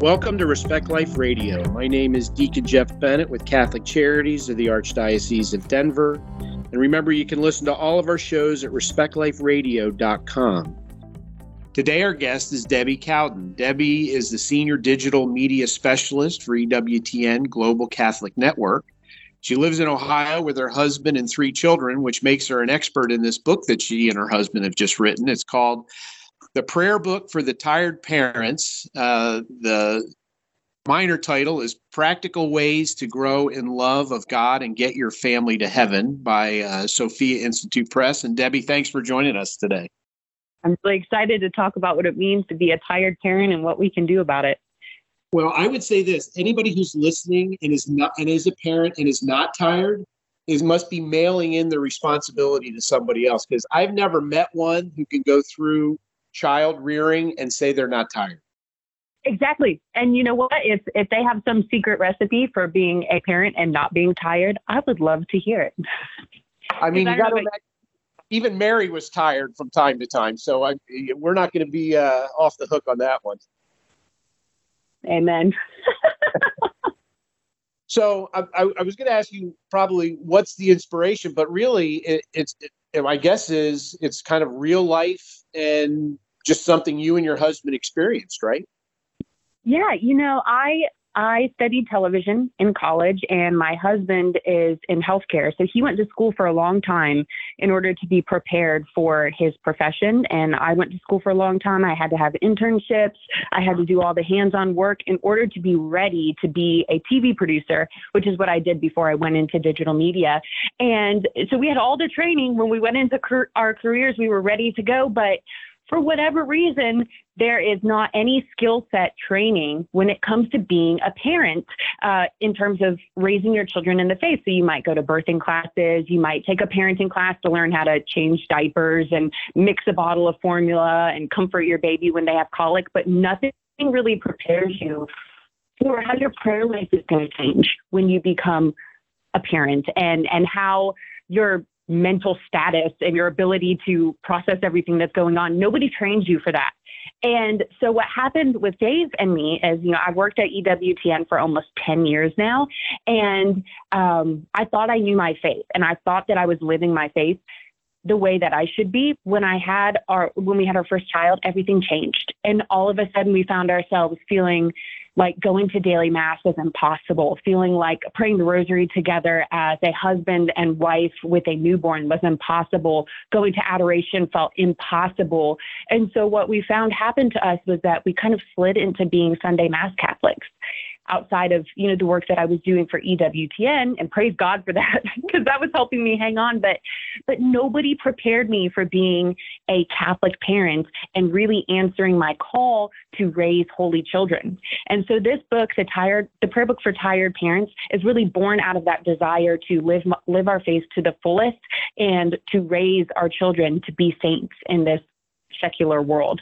Welcome to Respect Life Radio. My name is Deacon Jeff Bennett with Catholic Charities of the Archdiocese of Denver. And remember, you can listen to all of our shows at respectliferadio.com. Today, our guest is Debbie Cowden. Debbie is the Senior Digital Media Specialist for EWTN Global Catholic Network. She lives in Ohio with her husband and three children, which makes her an expert in this book that she and her husband have just written. It's called the prayer book for the tired parents. Uh, the minor title is Practical Ways to Grow in Love of God and Get Your Family to Heaven by uh, Sophia Institute Press. And Debbie, thanks for joining us today. I'm really excited to talk about what it means to be a tired parent and what we can do about it. Well, I would say this anybody who's listening and is not and is a parent and is not tired is must be mailing in the responsibility to somebody else because I've never met one who can go through child rearing and say they're not tired. Exactly. And you know what? If if they have some secret recipe for being a parent and not being tired, I would love to hear it. I mean, you got to even Mary was tired from time to time, so I, we're not going to be uh, off the hook on that one. Amen. so I, I, I was going to ask you probably what's the inspiration, but really it, it's it, my guess is it's kind of real life and just something you and your husband experienced, right? Yeah, you know, I I studied television in college, and my husband is in healthcare. So he went to school for a long time in order to be prepared for his profession. And I went to school for a long time. I had to have internships, I had to do all the hands on work in order to be ready to be a TV producer, which is what I did before I went into digital media. And so we had all the training when we went into our careers, we were ready to go. But for whatever reason, there is not any skill set training when it comes to being a parent uh, in terms of raising your children in the faith. So you might go to birthing classes, you might take a parenting class to learn how to change diapers and mix a bottle of formula and comfort your baby when they have colic, but nothing really prepares you for how your prayer life is going to change when you become a parent and and how your mental status and your ability to process everything that's going on. Nobody trains you for that. And so what happened with Dave and me is, you know, I've worked at EWTN for almost 10 years now. And um, I thought I knew my faith and I thought that I was living my faith the way that I should be. When I had our, when we had our first child, everything changed. And all of a sudden we found ourselves feeling like going to daily mass was impossible, feeling like praying the rosary together as a husband and wife with a newborn was impossible, going to adoration felt impossible. And so what we found happened to us was that we kind of slid into being Sunday mass Catholics outside of you know the work that I was doing for EWTN and praise God for that because that was helping me hang on but but nobody prepared me for being a Catholic parent and really answering my call to raise holy children. And so this book the tired the prayer book for tired parents is really born out of that desire to live live our faith to the fullest and to raise our children to be saints in this secular world.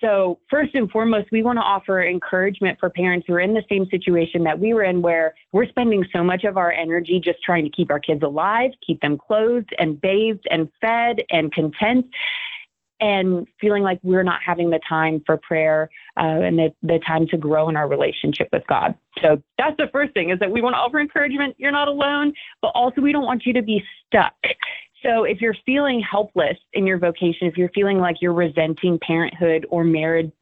So, first and foremost, we want to offer encouragement for parents who are in the same situation that we were in, where we're spending so much of our energy just trying to keep our kids alive, keep them clothed and bathed and fed and content, and feeling like we're not having the time for prayer uh, and the, the time to grow in our relationship with God. So, that's the first thing is that we want to offer encouragement. You're not alone, but also we don't want you to be stuck. So if you're feeling helpless in your vocation, if you're feeling like you're resenting parenthood or marriage,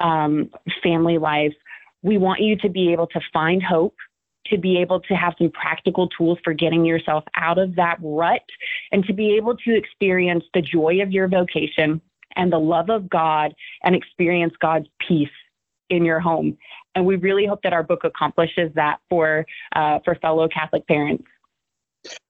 um, family life, we want you to be able to find hope, to be able to have some practical tools for getting yourself out of that rut, and to be able to experience the joy of your vocation and the love of God and experience God's peace in your home. And we really hope that our book accomplishes that for uh, for fellow Catholic parents.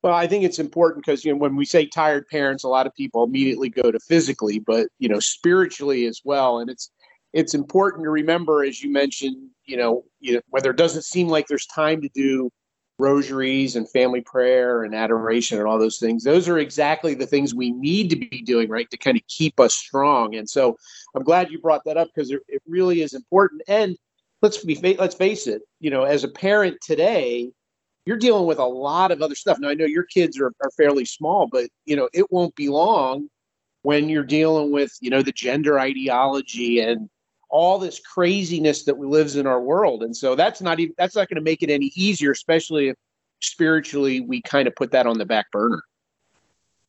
Well, I think it's important because you know when we say tired parents, a lot of people immediately go to physically, but you know spiritually as well. And it's it's important to remember, as you mentioned, you know, you know whether it doesn't seem like there's time to do rosaries and family prayer and adoration and all those things. Those are exactly the things we need to be doing, right, to kind of keep us strong. And so I'm glad you brought that up because it, really is important. And let's be let's face it, you know, as a parent today you're dealing with a lot of other stuff. Now I know your kids are, are fairly small, but you know, it won't be long when you're dealing with, you know, the gender ideology and all this craziness that lives in our world. And so that's not even that's not going to make it any easier, especially if spiritually we kind of put that on the back burner.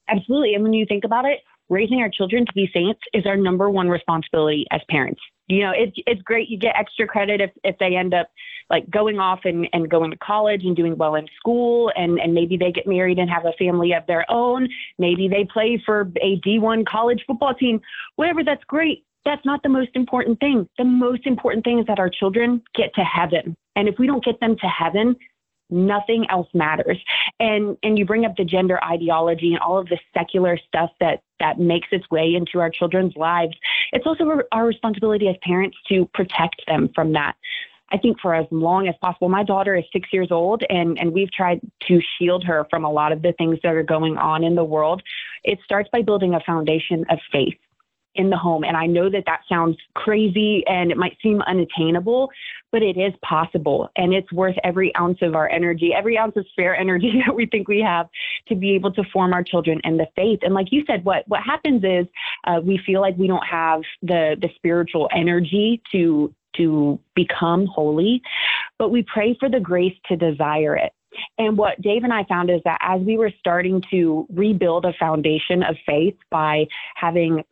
Absolutely. And when you think about it, raising our children to be saints is our number one responsibility as parents. You know, it's it's great you get extra credit if, if they end up like going off and, and going to college and doing well in school and, and maybe they get married and have a family of their own. Maybe they play for a D1 college football team. Whatever, that's great. That's not the most important thing. The most important thing is that our children get to heaven. And if we don't get them to heaven, nothing else matters and and you bring up the gender ideology and all of the secular stuff that that makes its way into our children's lives it's also our responsibility as parents to protect them from that I think for as long as possible. My daughter is six years old, and, and we've tried to shield her from a lot of the things that are going on in the world. It starts by building a foundation of faith in the home. And I know that that sounds crazy and it might seem unattainable, but it is possible. And it's worth every ounce of our energy, every ounce of spare energy that we think we have to be able to form our children in the faith. And like you said, what, what happens is uh, we feel like we don't have the, the spiritual energy to, to become holy, but we pray for the grace to desire it. And what Dave and I found is that as we were starting to rebuild a foundation of faith by having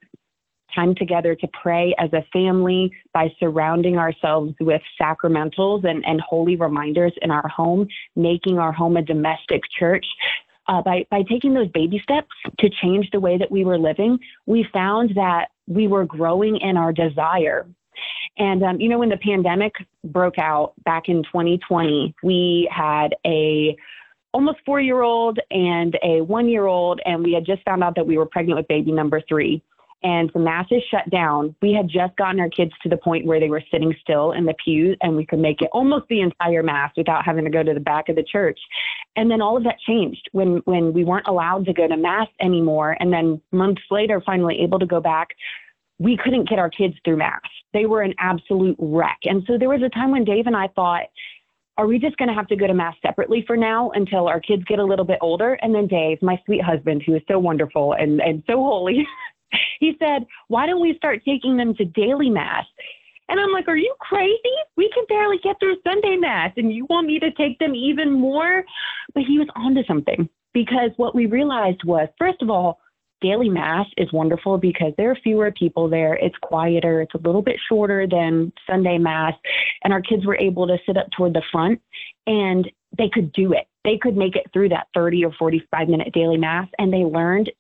time together to pray as a family by surrounding ourselves with sacramentals and, and holy reminders in our home, making our home a domestic church. Uh, by, by taking those baby steps to change the way that we were living, we found that we were growing in our desire. And, um, you know, when the pandemic broke out back in 2020, we had a almost four year old and a one year old, and we had just found out that we were pregnant with baby number three and the masses shut down. We had just gotten our kids to the point where they were sitting still in the pews and we could make it almost the entire mass without having to go to the back of the church. And then all of that changed when when we weren't allowed to go to mass anymore and then months later finally able to go back. We couldn't get our kids through mass. They were an absolute wreck. And so there was a time when Dave and I thought, are we just going to have to go to mass separately for now until our kids get a little bit older? And then Dave, my sweet husband, who is so wonderful and, and so holy, he said, Why don't we start taking them to daily mass? And I'm like, Are you crazy? We can barely get through Sunday mass, and you want me to take them even more? But he was onto something because what we realized was, first of all, daily mass is wonderful because there are fewer people there. It's quieter. It's a little bit shorter than Sunday mass. And our kids were able to sit up toward the front and they could do it. They could make it through that 30 or 45 minute daily mass and they learned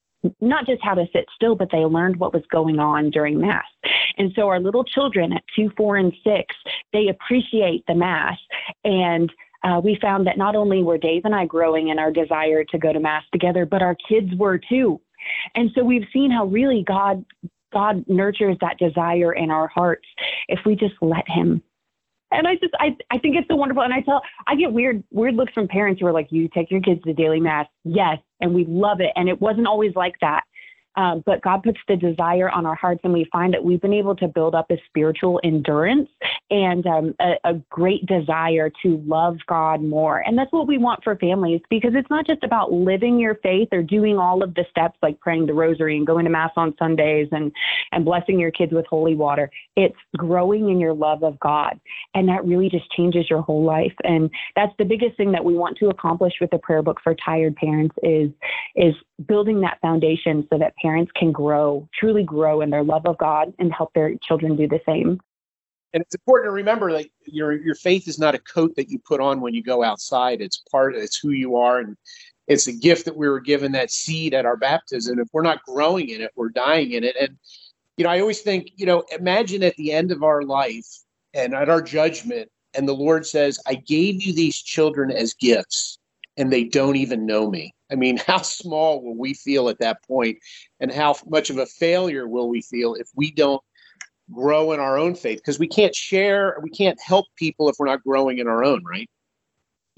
not just how to sit still, but they learned what was going on during Mass. And so our little children at two, four, and six, they appreciate the Mass. And uh, we found that not only were Dave and I growing in our desire to go to Mass together, but our kids were too. And so we've seen how really God God nurtures that desire in our hearts if we just let Him. And I just I I think it's so wonderful. And I tell I get weird weird looks from parents who are like, "You take your kids to daily mass." Yes, and we love it. And it wasn't always like that. Um, but God puts the desire on our hearts, and we find that we've been able to build up a spiritual endurance and um, a, a, great desire to love God more. And that's what we want for families because it's not just about living your faith or doing all of the steps like praying the rosary and going to Mass on Sundays and, and blessing your kids with holy water. It's growing in your love of God. And that really just changes your whole life. And that's the biggest thing that we want to accomplish with the prayer book for tired parents is, is building that foundation so that parents can grow, truly grow in their love of God and help their children do the same. And it's important to remember that your your faith is not a coat that you put on when you go outside. It's part it's who you are and it's a gift that we were given that seed at our baptism. If we're not growing in it, we're dying in it. And you know, I always think, you know, imagine at the end of our life and at our judgment, and the Lord says, I gave you these children as gifts, and they don't even know me. I mean, how small will we feel at that point, and how much of a failure will we feel if we don't grow in our own faith? Because we can't share, we can't help people if we're not growing in our own, right?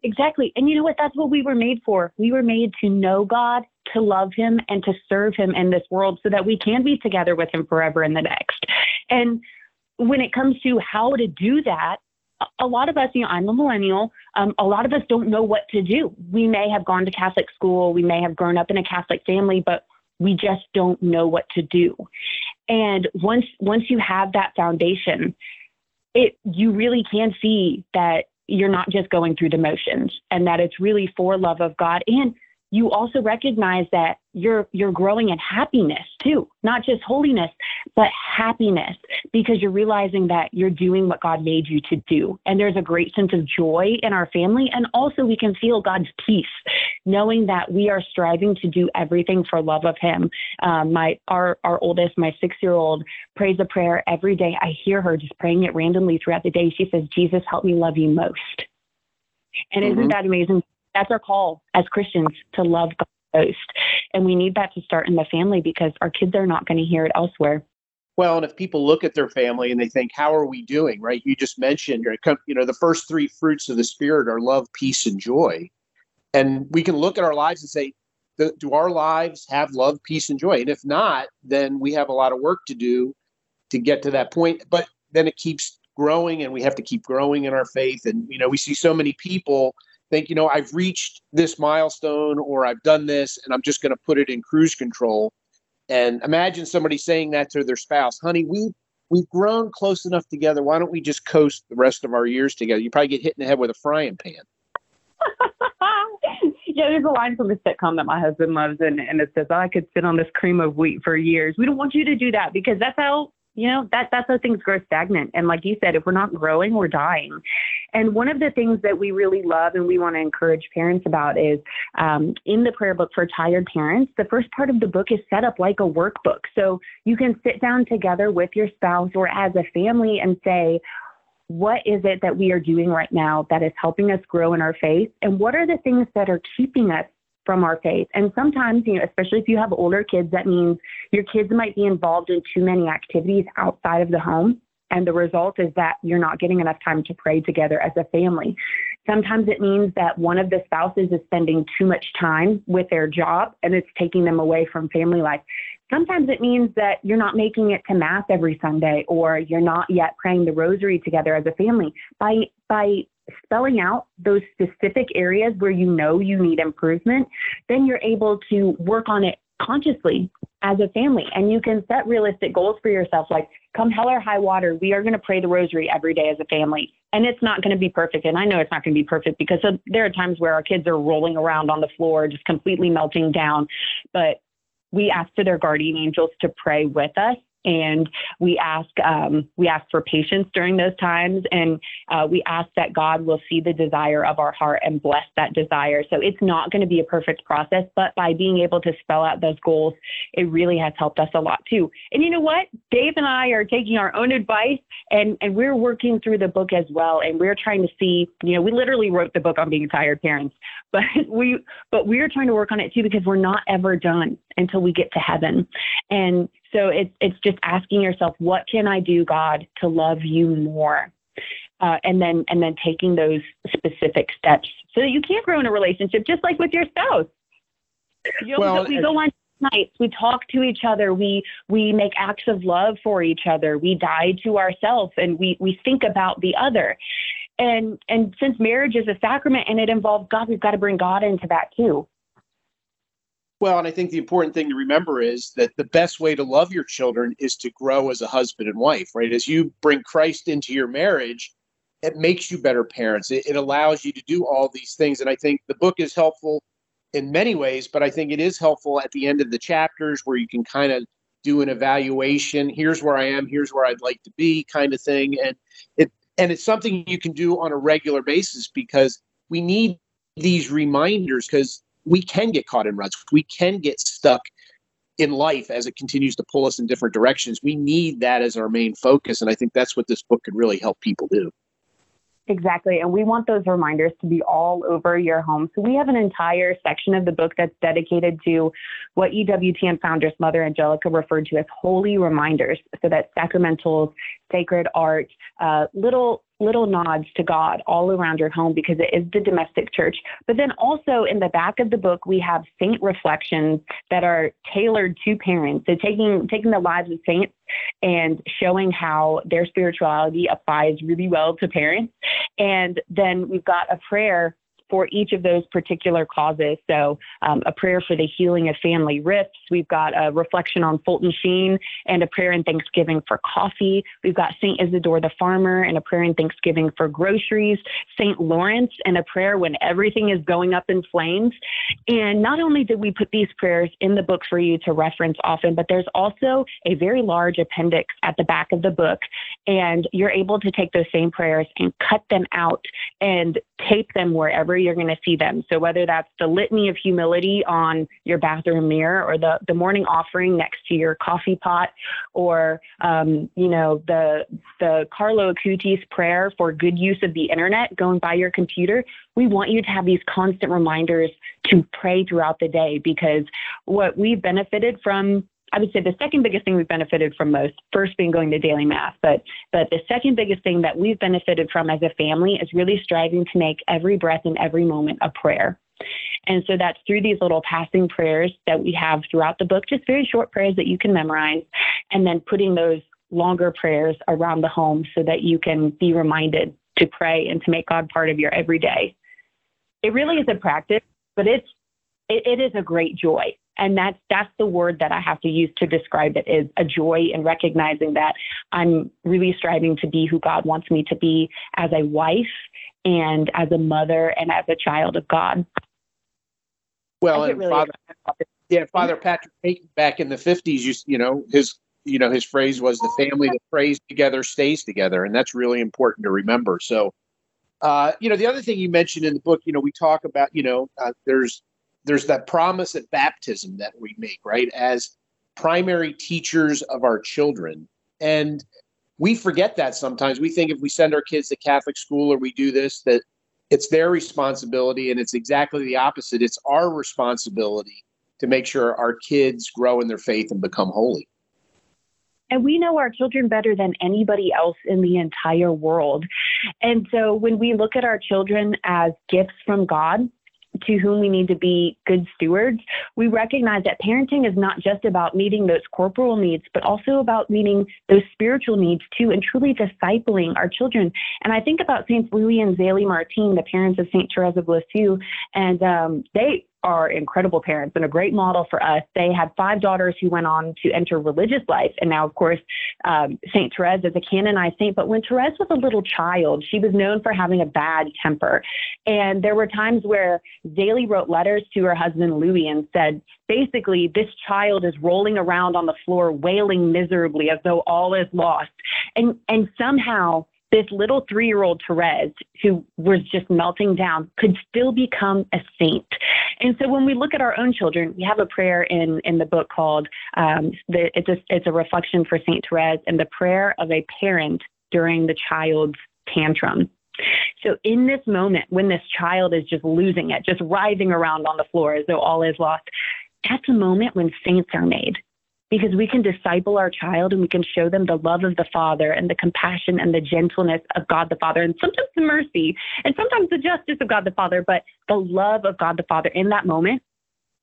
Exactly. And you know what? That's what we were made for. We were made to know God, to love Him, and to serve Him in this world so that we can be together with Him forever in the next. And when it comes to how to do that, a lot of us, you know, I'm a millennial. Um, a lot of us don't know what to do. We may have gone to Catholic school, we may have grown up in a Catholic family, but we just don't know what to do. And once once you have that foundation, it you really can see that you're not just going through the motions and that it's really for love of God. And you also recognize that you're you're growing in happiness too not just holiness but happiness because you're realizing that you're doing what god made you to do. And there's a great sense of joy in our family. And also we can feel god's peace knowing that we are striving to do everything for love of him. Um, my our our oldest my six year old prays a prayer every day. I hear her just praying it randomly throughout the day. She says jesus help me love you most. And mm-hmm. isn't that amazing that's our call as Christians to love God most. And we need that to start in the family because our kids are not going to hear it elsewhere. Well, and if people look at their family and they think, how are we doing? Right? You just mentioned, you know, the first three fruits of the Spirit are love, peace, and joy. And we can look at our lives and say, do our lives have love, peace, and joy? And if not, then we have a lot of work to do to get to that point. But then it keeps growing and we have to keep growing in our faith. And, you know, we see so many people think, you know, I've reached this milestone or I've done this and I'm just going to put it in cruise control. And imagine somebody saying that to their spouse, honey, we we've grown close enough together. Why don't we just coast the rest of our years together? You probably get hit in the head with a frying pan. yeah, there's a line from a sitcom that my husband loves, and, and it says, I could sit on this cream of wheat for years. We don't want you to do that because that's how you know that that's how things grow stagnant. And like you said if we're not growing we're dying. And one of the things that we really love and we want to encourage parents about is um, in the prayer book for tired parents the first part of the book is set up like a workbook. So you can sit down together with your spouse or as a family and say what is it that we are doing right now that is helping us grow in our faith? And what are the things that are keeping us from our faith. And sometimes, you know, especially if you have older kids, that means your kids might be involved in too many activities outside of the home. And the result is that you're not getting enough time to pray together as a family. Sometimes it means that one of the spouses is spending too much time with their job and it's taking them away from family life. Sometimes it means that you're not making it to mass every Sunday or you're not yet praying the rosary together as a family. By by spelling out those specific areas where you know you need improvement, then you're able to work on it consciously as a family. And you can set realistic goals for yourself, like come hell or high water, we are going to pray the rosary every day as a family. And it's not going to be perfect. And I know it's not going to be perfect because there are times where our kids are rolling around on the floor, just completely melting down. But we ask for their guardian angels to pray with us and we ask um, we ask for patience during those times, and uh, we ask that God will see the desire of our heart and bless that desire. So it's not going to be a perfect process, but by being able to spell out those goals, it really has helped us a lot too. And you know what? Dave and I are taking our own advice, and and we're working through the book as well, and we're trying to see. You know, we literally wrote the book on being tired parents, but we but we're trying to work on it too because we're not ever done until we get to heaven, and so it's it's just asking yourself, what can I do, God, to love you more? Uh, and then and then taking those specific steps so that you can grow in a relationship, just like with your spouse. You know, well, we go on nights, we talk to each other, we we make acts of love for each other, we die to ourselves, and we we think about the other. And and since marriage is a sacrament and it involves God, we've got to bring God into that too. Well, and I think the important thing to remember is that the best way to love your children is to grow as a husband and wife, right? As you bring Christ into your marriage, it makes you better parents. It, it, allows you to do all these things. And I think the book is helpful in many ways, but I think it is helpful at the end of the chapters where you can kind of do an evaluation. Here's where I am, here's where I'd like to be, kind of thing. And it and it's something you can do on a regular basis because we need these reminders because we can get caught in ruts. We can get stuck in life as it continues to pull us in different directions. We need that as our main focus. And I think that's what this book could really help people do. Exactly. And we want those reminders to be all over your home. So we have an entire section of the book that's dedicated to what EWTN founders Mother Angelica referred to as holy reminders. So that's sacramentals, sacred art, uh, little little nods to God all around your home because it is the domestic church. But then also in the back of the book, we have saint reflections that are tailored to parents. So taking taking the lives of saints and showing how their spirituality applies really well to parents. And then we've got a prayer for each of those particular causes. So, um, a prayer for the healing of family rifts. We've got a reflection on Fulton Sheen and a prayer and Thanksgiving for coffee. We've got St. Isidore the farmer and a prayer and Thanksgiving for groceries. St. Lawrence and a prayer when everything is going up in flames. And not only did we put these prayers in the book for you to reference often, but there's also a very large appendix at the back of the book. And you're able to take those same prayers and cut them out and tape them wherever you're going to see them. So whether that's the litany of humility on your bathroom mirror or the, the morning offering next to your coffee pot or, um, you know, the, the Carlo Acutis prayer for good use of the internet going by your computer, we want you to have these constant reminders to pray throughout the day because what we've benefited from I would say the second biggest thing we've benefited from most, first being going to daily mass, but but the second biggest thing that we've benefited from as a family is really striving to make every breath and every moment a prayer. And so that's through these little passing prayers that we have throughout the book, just very short prayers that you can memorize, and then putting those longer prayers around the home so that you can be reminded to pray and to make God part of your everyday. It really is a practice, but it's it, it is a great joy and that's that's the word that I have to use to describe it is a joy in recognizing that I'm really striving to be who God wants me to be as a wife and as a mother and as a child of God. Well, and really Father, yeah, Father Patrick Peyton back in the fifties, you you know his you know his phrase was the family that prays together stays together, and that's really important to remember. So. Uh, you know, the other thing you mentioned in the book, you know, we talk about, you know, uh, there's there's that promise at baptism that we make, right? As primary teachers of our children. And we forget that sometimes. We think if we send our kids to Catholic school or we do this, that it's their responsibility. And it's exactly the opposite. It's our responsibility to make sure our kids grow in their faith and become holy. And we know our children better than anybody else in the entire world. And so when we look at our children as gifts from God, to whom we need to be good stewards, we recognize that parenting is not just about meeting those corporal needs, but also about meeting those spiritual needs too, and truly discipling our children. And I think about Saints Louis and Zélie Martin, the parents of Saint Therese of Lisieux, and um, they are incredible parents and a great model for us. They had five daughters who went on to enter religious life. And now, of course, um, St. Therese is a canonized saint. But when Therese was a little child, she was known for having a bad temper. And there were times where Zélie wrote letters to her husband, Louis, and said, basically, this child is rolling around on the floor, wailing miserably as though all is lost. And, and somehow, this little three year old Therese, who was just melting down, could still become a saint. And so when we look at our own children, we have a prayer in, in the book called, um, the, it's, a, it's a reflection for Saint Therese and the prayer of a parent during the child's tantrum. So, in this moment, when this child is just losing it, just writhing around on the floor as though all is lost, that's a moment when saints are made because we can disciple our child and we can show them the love of the Father and the compassion and the gentleness of God the Father, and sometimes the mercy and sometimes the justice of God the Father, but the love of God the Father in that moment.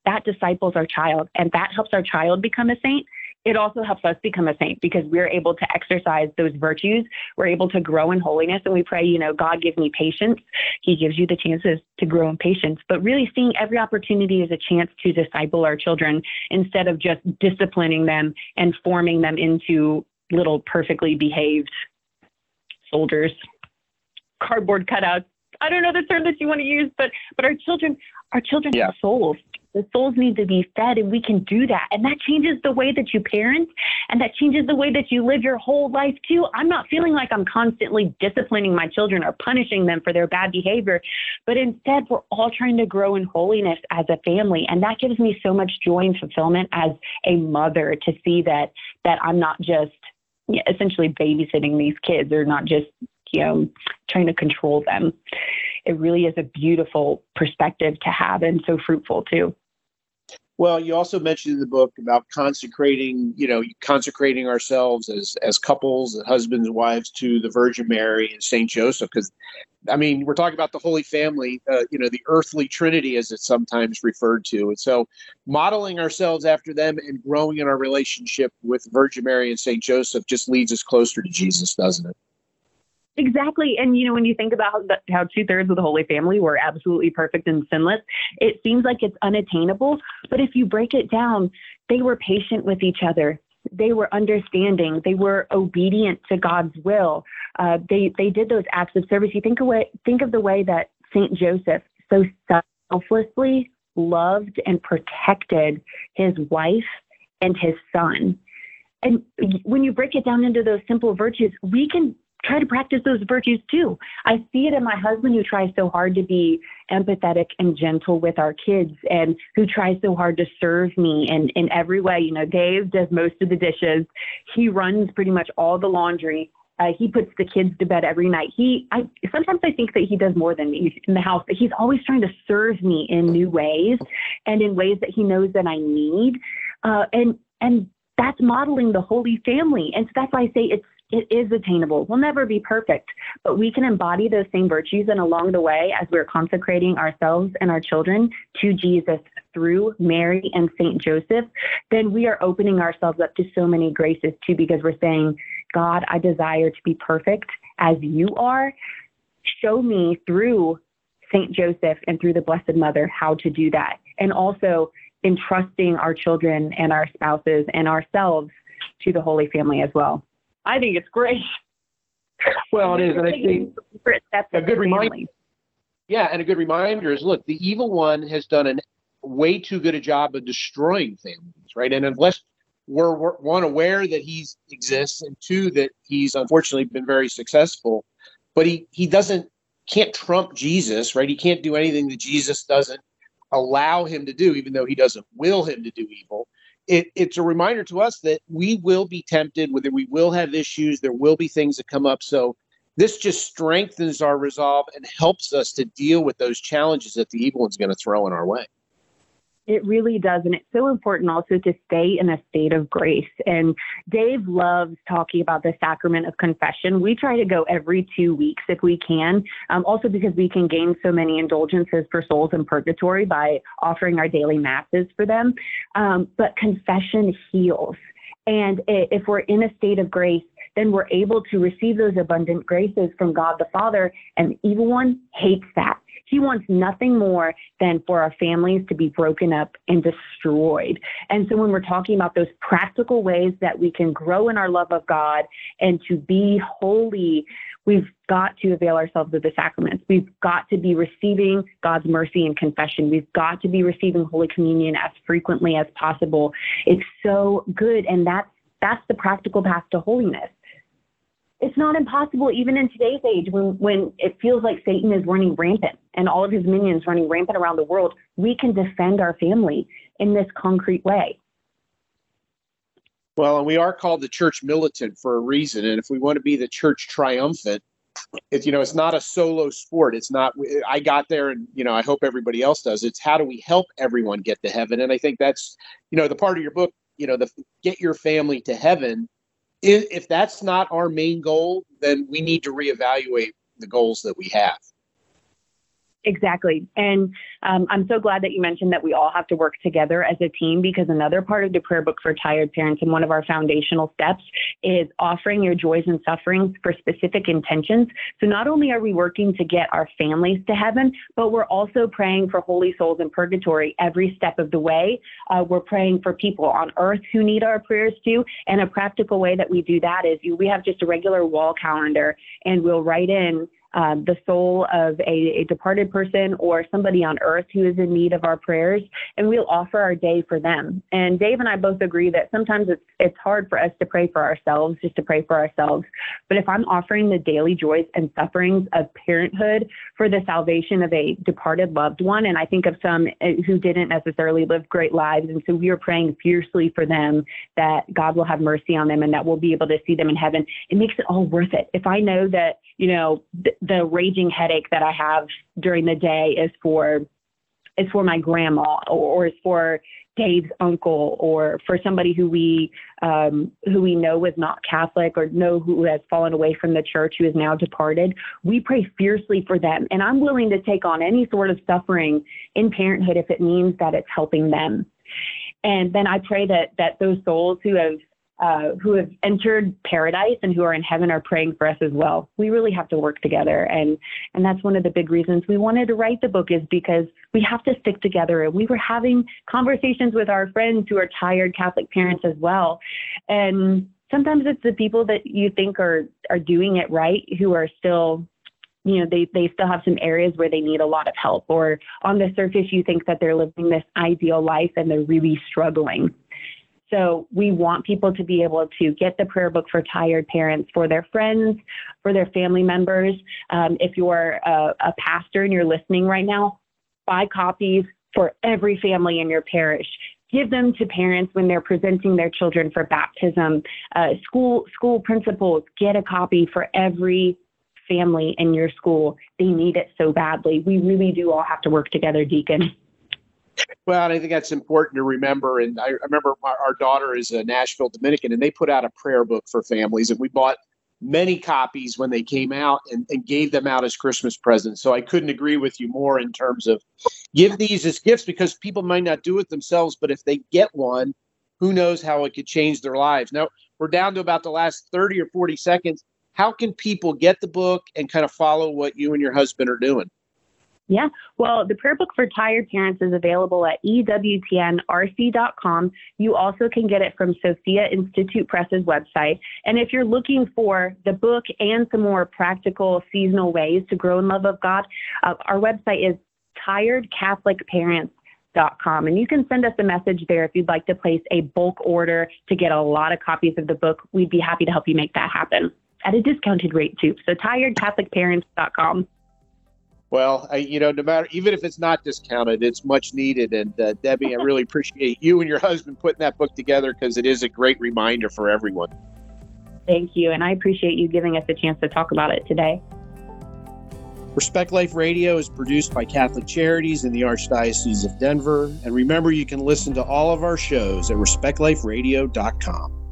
That disciples our child and that helps our child become a saint it also helps us become a saint because we're able to exercise those virtues. We're able to grow in holiness. And we pray, you know, God give me patience. He gives you the chances to grow in patience. But really seeing every opportunity as a chance to disciple our children instead of just disciplining them and forming them into little perfectly behaved soldiers, cardboard cutouts. I don't know the term that you want to use, but but our children, our children yeah. have souls the souls need to be fed, and we can do that. And that changes the way that you parent, and that changes the way that you live your whole life, too. I'm not feeling like I'm constantly disciplining my children or punishing them for their bad behavior, but instead, we're all trying to grow in holiness as a family. And that gives me so much joy and fulfillment as a mother to see that, that I'm not just essentially babysitting these kids or not just you know trying to control them it really is a beautiful perspective to have and so fruitful too well, you also mentioned in the book about consecrating, you know, consecrating ourselves as as couples, husbands and wives to the Virgin Mary and Saint Joseph, because I mean, we're talking about the Holy Family, uh, you know, the earthly Trinity, as it's sometimes referred to, and so modeling ourselves after them and growing in our relationship with Virgin Mary and Saint Joseph just leads us closer to Jesus, doesn't it? Exactly. And, you know, when you think about how two thirds of the Holy Family were absolutely perfect and sinless, it seems like it's unattainable. But if you break it down, they were patient with each other. They were understanding. They were obedient to God's will. Uh, they they did those acts of service. You think of think of the way that Saint Joseph so selflessly loved and protected his wife and his son. And when you break it down into those simple virtues, we can try to practice those virtues too. I see it in my husband who tries so hard to be empathetic and gentle with our kids and who tries so hard to serve me in, every way. You know, Dave does most of the dishes. He runs pretty much all the laundry. Uh, he puts the kids to bed every night. He, I sometimes I think that he does more than me in the house, but he's always trying to serve me in new ways and in ways that he knows that I need. Uh, and and that's modeling the Holy Family. And so that's why I say it's it is attainable. We'll never be perfect, but we can embody those same virtues. And along the way, as we're consecrating ourselves and our children to Jesus through Mary and Saint Joseph, then we are opening ourselves up to so many graces too, because we're saying, God, I desire to be perfect as you are. Show me through Saint Joseph and through the Blessed Mother how to do that. And also entrusting our children and our spouses and ourselves to the Holy Family as well. I think it's great. Well, it is, and I think a good reminder. Yeah, and a good reminder is look, the evil one has done a way too good a job of destroying families, right? And unless we're, we're one aware that he exists, and two that he's unfortunately been very successful, but he he doesn't can't trump Jesus, right? He can't do anything that Jesus doesn't allow him to do, even though he doesn't will him to do evil it, it's a reminder to us that we will be tempted, whether we will have issues, there will be things that come up. So this just strengthens our resolve and helps us to deal with those challenges that the evil one's going to throw in our way. It really does. And it's so important also to stay in a state of grace. And Dave loves talking about the sacrament of confession. We try to go every two weeks if we can, um, also because we can gain so many indulgences for souls in purgatory by offering our daily masses for them. Um, but confession heals. And if we're in a state of grace, then we're able to receive those abundant graces from God the Father. And the evil one hates that. He wants nothing more than for our families to be broken up and destroyed. And so when we're talking about those practical ways that we can grow in our love of God and to be holy, we've got to avail ourselves of the sacraments. We've got to be receiving God's mercy and confession. We've got to be receiving Holy Communion as frequently as possible. It's so good. And that's that's the practical path to holiness it's not impossible even in today's age when, when it feels like Satan is running rampant and all of his minions running rampant around the world. We can defend our family in this concrete way. Well, and we are called the church militant for a reason. And if we want to be the church triumphant, it's you know it's not a solo sport it's not i got there and you know i hope everybody else does it's how do we help everyone get to heaven and i think that's you know the part of your book you know the get your family to heaven if, if that's not our main goal, then we need to reevaluate the goals that we have. Exactly. And um, I'm so glad that you mentioned that we all have to work together as a team because another part of the prayer book for tired parents and one of our foundational steps is offering your joys and sufferings for specific intentions. So not only are we working to get our families to heaven, but we're also praying for holy souls in purgatory every step of the way. Uh, we're praying for people on earth who need our prayers too. And a practical way that we do that is we have just a regular wall calendar and we'll write in um, the soul of a, a, departed person or somebody on earth who is in need of our prayers, and we'll offer our day for them. And Dave and I both agree that sometimes it's it's hard for us to pray for ourselves, just to pray for ourselves. But if I'm offering the daily joys and sufferings of parenthood for the salvation of a departed loved one, and I think of some eh, who didn't necessarily live great lives, and so we are praying fiercely for them that God will have mercy on them and that we'll be able to see them in heaven. It makes it all worth it. If I know that you know, th- the raging headache that I have during the day is for is for my grandma or, or is for Dave's uncle or for somebody who we um, who we know is not Catholic or know who has fallen away from the church who is now departed. We pray fiercely for them, and I'm willing to take on any sort of suffering in parenthood if it means that it's helping them. And then I pray that that those souls who have uh, who have entered paradise and who are in heaven are praying for us as well. We really have to work together, and and that's one of the big reasons we wanted to write the book is because we have to stick together. And we were having conversations with our friends who are tired Catholic parents as well, and sometimes it's the people that you think are are doing it right who are still you know they they still have some areas where they need a lot of help or on the surface you think that they're living this ideal life and they're really struggling so we want people to be able to get the prayer book for tired parents for their friends for their family members um, if you're a, a pastor and you're listening right now buy copies for every family in your parish give them to parents when they're presenting their children for baptism. Uh, school school principals get a copy for every family in your school. They need it so badly. We really do all have to work together, Deacon. Well, I think that's important to remember. And I remember our, daughter is a Nashville Dominican, and they put out a prayer book for families, and we bought many copies when they came out and, and, gave them out as Christmas presents. So I couldn't agree with you more in terms of give these as gifts because people might not do it themselves, but if they get one, who knows how it could change their lives. Now we're down to about the last 30 or 40 seconds. How can people get the book and kind of follow what you and your husband are doing? Yeah. Well, the prayer book for tired parents is available at ewtnrc.com. You also can get it from Sophia Institute Press's website. And if you're looking for the book and some more practical seasonal ways to grow in love of God, uh, our website is tiredcatholicparents.com. And you can send us a message there if you'd like to place a bulk order to get a lot of copies of the book. We'd be happy to help you make that happen at a discounted rate too. So tiredcatholicparents.com. Well, I, you know, no matter even if it's not discounted, it's much needed. And uh, Debbie, I really appreciate you and your husband putting that book together because it is a great reminder for everyone. Thank you, and I appreciate you giving us a chance to talk about it today. Respect Life Radio is produced by Catholic Charities in the Archdiocese of Denver. And remember, you can listen to all of our shows at respectliferadio.com.